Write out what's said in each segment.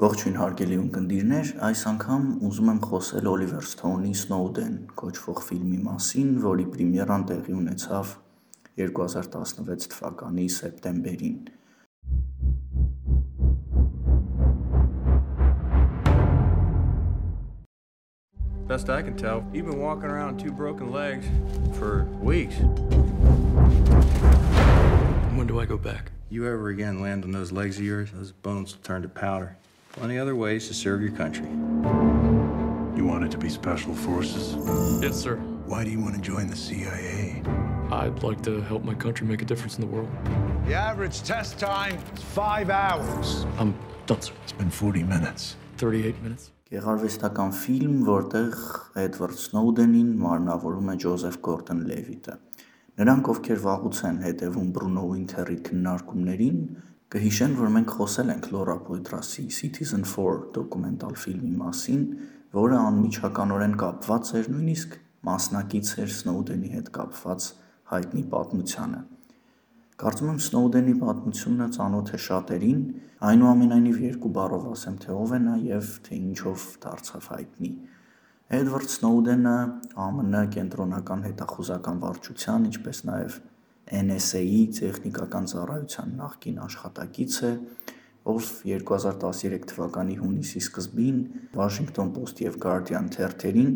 Ողջույն հարգելի ունկնդիրներ, այս անգամ ուզում եմ խոսել Օլիվեր Սթոունի Snowden կոչվող ֆիլմի մասին, որի պրեմիերան տեղի ունեցավ 2016 թվականի սեպտեմբերին։ Best I can tell, you've been walking around two broken legs for weeks. When do I go back? You ever again land on those legs of yours, those bones will turn to powder. Plenty other ways to serve your country. You wanted to be special forces? Yes, sir. Why do you want to join the CIA? I'd like to help my country make a difference in the world. The average test time is five hours. I'm done, sir. It's been 40 minutes. 38 minutes. Գեղարվեստական ֆիլմ, որտեղ Էդվարդ Սնոուդենին մարմնավորում է Ջոզեֆ Գորդոն Լևիտը։ Նրանք, ովքեր վաղուց են հետևում Բրունո Ուինթերի քննարկումներին, կհիշեն, որ մենք խոսել ենք Լորա Պոյտրասի Citizen 4 դոկումենտալ ֆիլմի մասին, որը անմիջականորեն կապված էր նույնիսկ մասնակից էր Սնոուդենի հետ կապված հայտնի պատմությանը։ Կարծում եմ Սնոուդենի պատմությունը ծանոթ է շատերին, այնուամենայնիվ երկու բառով ասեմ, թե ով է նա եւ թե ինչով դարձավ հայտնի։ Էդվարդ Սնոուդենը ԱՄՆ կենտրոնական հետախուզական վարչության, ինչպես նաեւ NSA-ի տեխնիկական ծառայության նախկին աշխատակից է, ով 2013 թվականի հունիսի սկզբին Washington Post եւ Guardian թերթերին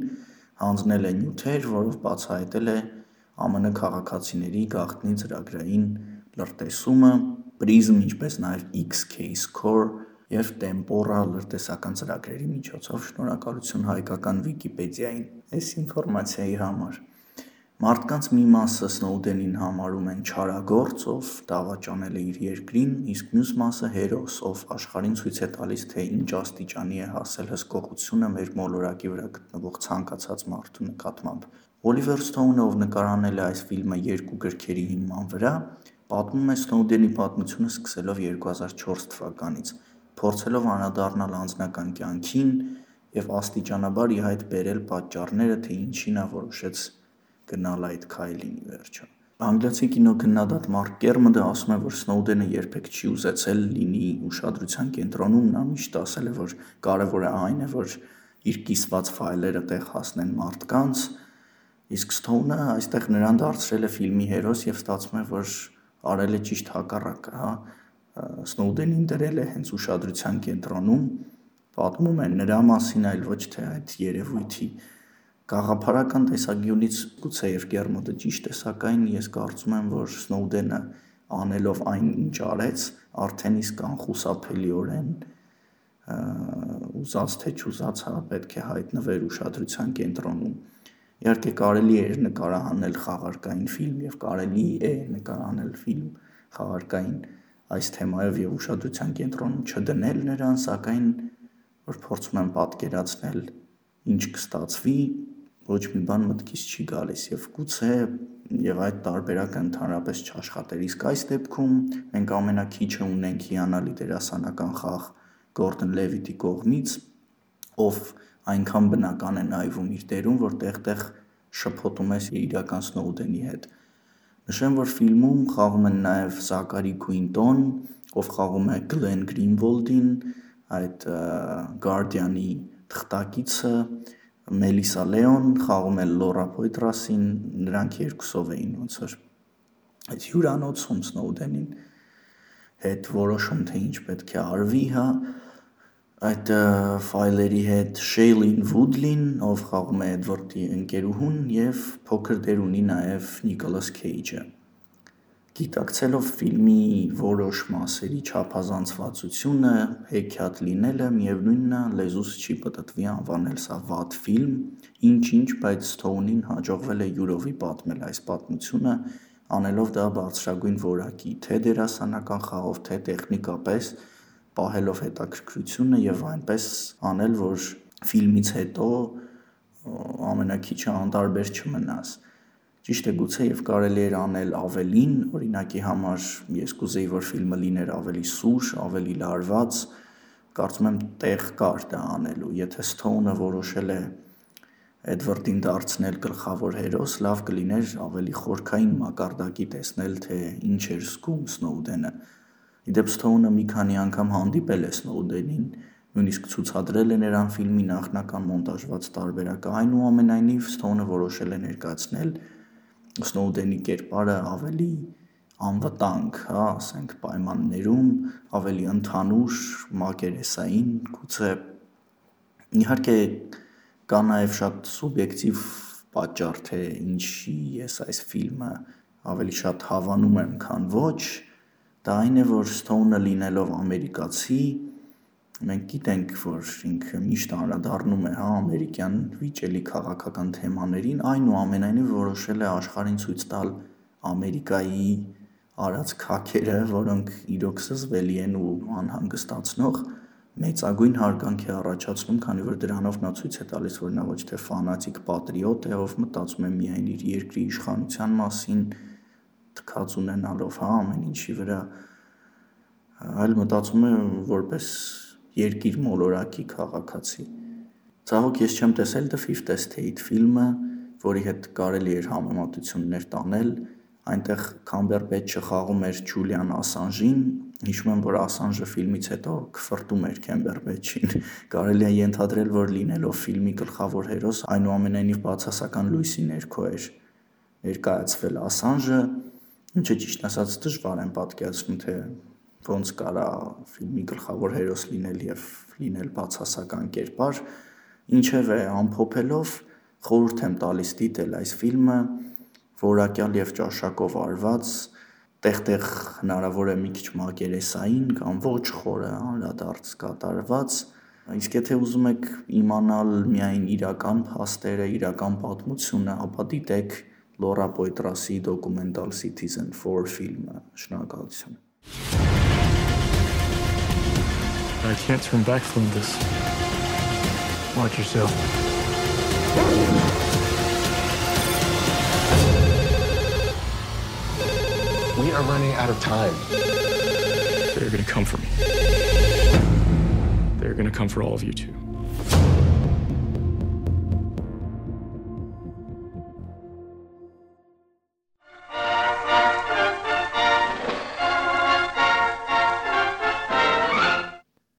հանձնել է նյութեր, որով բացահայտել է ԱՄՆ քաղաքացիների գաղտնի ծրագրային լրտեսումը, Prism, ինչպես նաեւ X-Case Core եւ Tempora լրտեսական ծրագրերի միջոցով շնորհակալություն հայկական Վիկիպեդիային այս ինֆորմացիայի համար։ Մարդկանց մի մասը Սնոուդենին համարում են չարագործ, ով դավաճանել է իր երկրին, իսկ մյուս մասը հերոս, ով աշխարհին ցույց է տալիս, թե ինչ աստիճանի է հասել հսկողությունը մեր մոլորակի վրա գտնվող ցանկացած մարդու նկատմամբ։ Օլիվեր Սթոունը, ով նկարանել է այս ֆիլմը երկու գրքերի հիման վրա, պատմում է Սնոուդենի պատմությունը սկսելով 2004 թվականից, փորձելով անդրադառնալ անձնական կյանքին եւ աստիճանաբար ի հայտ բերել պատճառները, թե ինչին է որոշեց գնալ այդ քայլին ի վերջո։ Անգլիացի կինոքննադատ Մարկ Կերմոդը ասում է, որ Սնոուդենը երբեք չի ուզեցել լինի ուշադրության կենտրոնում, նա միշտ ասել է, որ կարևորը այն է, որ իր կիսված ֆայլերը տեղ հասնեն մարդկանց, իսկ Սթոունը այստեղ նրան դարձրել է ֆիլմի հերոս եւ ստացվում է, որ արել է ճիշտ հակառակը, հա։ Սնոուդենին դրել է հենց ուշադրության կենտրոնում, պատմում է նրա մասին, այլ ոչ թե այդ երևույթի Գաղափարական տեսանկյունից գուցեև Գերմոդը ճիշտ է, սակայն ես կարծում եմ, որ Սնոուդենը անելով այն, ինչ արեց, արդեն իսկ անխուսափելիորեն ուզած թե չուզած հա պետք է հայտնվեր ուշադրության կենտրոնում։ Իհարկե կարելի է նկարահանել խաղարկային ֆիլմ եւ կարելի է նկարահանել ֆիլմ խաղարկային այս թեմայով եւ ուշադրության կենտրոնում չդնել նրան, սակայն որ փորձում եմ պատկերացնել ինչ կստացվի, ոչ մի բան մտքից չի գալիս եւ գուցե եւ այդ տարբերակը ընդհանրապես չաշխատեր։ Իսկ այս դեպքում մենք ամենակիչը ունենք հիանալի դերասանական խաղ Գորդոն Լևիտի կողմից, ով այնքան բնական է նայվում իր դերում, որ տեղ-տեղ շփոթում ես իրական Սնոուդենի հետ։ Նշեմ, որ ֆիլմում խաղում են նաև Զակարի Քուինտոն, ով խաղում է Գլեն Գրինվոլդին, այդ Guardian-ի թղթակիցը, Մելիսա Լեոն խաղում է Լորա Պոյտրասին, նրանք երկուսով էին ոնց որ այդ հյուրանոցում Սնոուդենին հետ որոշում թե ինչ պետք է արվի, հա, այդ ֆայլերի հետ Շեյլին Վուդլին, ով խաղում է Էդվարդի ընկերուհուն եւ փոքր դեր ունի նաեւ Նիկոլաս Քեյջը։ Գիտակցելով ֆիլմի որոշ մասերի չափազանցվածությունը, հեքիաթ լինելը, միևնույնն է, լեզուս չի պտտվի անվանել սա վատ ֆիլմ, ինչ-ինչ, բայց Սթոունին հաջողվել է յուրովի պատմել այս պատմությունը, անելով դա բարձրագույն որակի, թե դերասանական խաղով, թե տեխնիկապես, պահելով հետաքրքրությունը եւ այնպես անել, որ ֆիլմից հետո ամենակիչը անտարբեր չմնաս։ Ճիշտ է, գուցե եւ կարելի էր անել ավելին, օրինակի համար ես կուզեի, որ ֆիլմը լիներ ավելի սուր, ավելի լարված, կարծում եմ տեղ կար դա անելու։ Եթե Stone-ը որոշել է Էդվարդին դարձնել գլխավոր հերոս, լավ կլիներ ավելի խորքային մակարդակի տեսնել, թե ինչ էր զգում Սնոուդենը։ Իդեպ Stone-ը մի քանի անգամ հանդիպել է Սնոուդենին, նույնիսկ ցուցադրել է նրան ֆիլմի նախնական մոնտաժված տարբերակը։ Այնուամենայնիվ Stone-ը որոշել է ներկայացնել Snowden-ի կերպարը ավելի անվտանգ, հա, ասենք պայմաններում, ավելի ընդհանուր, մակերեսային, գուցե իհարկե կա նաև շատ սուբյեկտիվ պատճառ, թե ինչի ես այս ֆիլմը ավելի շատ հավանում եմ, քան ոչ, դա այն է, որ Stone-ը լինելով ամերիկացի, մենք գիտենք, որ ինքը միշտ անդրադառնում է, հա, ամերիկյան վիճելի քաղաքական թեմաներին, այնուամենայնիվ որոշել է աշխարհին ցույց տալ Ամերիկայի արած քաքերը, որոնք իրոք սզվելի են ու անհանգստացնող, մեծագույն հարգանք է առաջացնում, քանի որ դրանով նա ցույց է տալիս, որ նա ոչ թե ֆանատիկ պատրիոտ է, ով մտածում է միայն իր երկրի իշխանության մասին, թքած ունենալով, հա, ամեն ինչի վրա, այլ մտածում է որպես երկիր մոլորակի քաղաքացի։ Ցավոք ես չեմ տեսել The Fifth Estate ֆիլմը, որի հետ կարելի էր համեմատություններ տանել, այնտեղ Քամբերբեթչը խաղում էր Ջուլիան Ասանժին, հիշում եմ, որ Ասանժը ֆիլմից հետո քֆրտում էր Քամբերբեթչին։ Կարելի է ենթադրել, որ լինելով ֆիլմի գլխավոր հերոս, այնուամենայնիվ բացասական լույսի ներքո էր ներկայացվել Ասանժը, ինչը ճիշտ ասած դժվար եմ պատկերացնում, թե ոնց կարա ֆիլմի գլխավոր հերոս լինել եւ լինել բացասական կերպար, ինչևէ ամփոփելով խորհուրդ եմ տալիս դիտել այս ֆիլմը, որակյալ եւ ճաշակով արված, տեղ-տեղ հնարավոր է մի քիչ մակերեսային կամ ոչ խորը անդրադարձ կատարված, իսկ եթե ուզում եք իմանալ միայն իրական փաստերը, իրական պատմությունը, ապա դիտեք Լորա Պոյտրասի դոկումենտալ Citizen 4 ֆիլմը։ Շնորհակալություն։ I can't turn back from this. Watch yourself. We are running out of time. They're gonna come for me. They're gonna come for all of you too.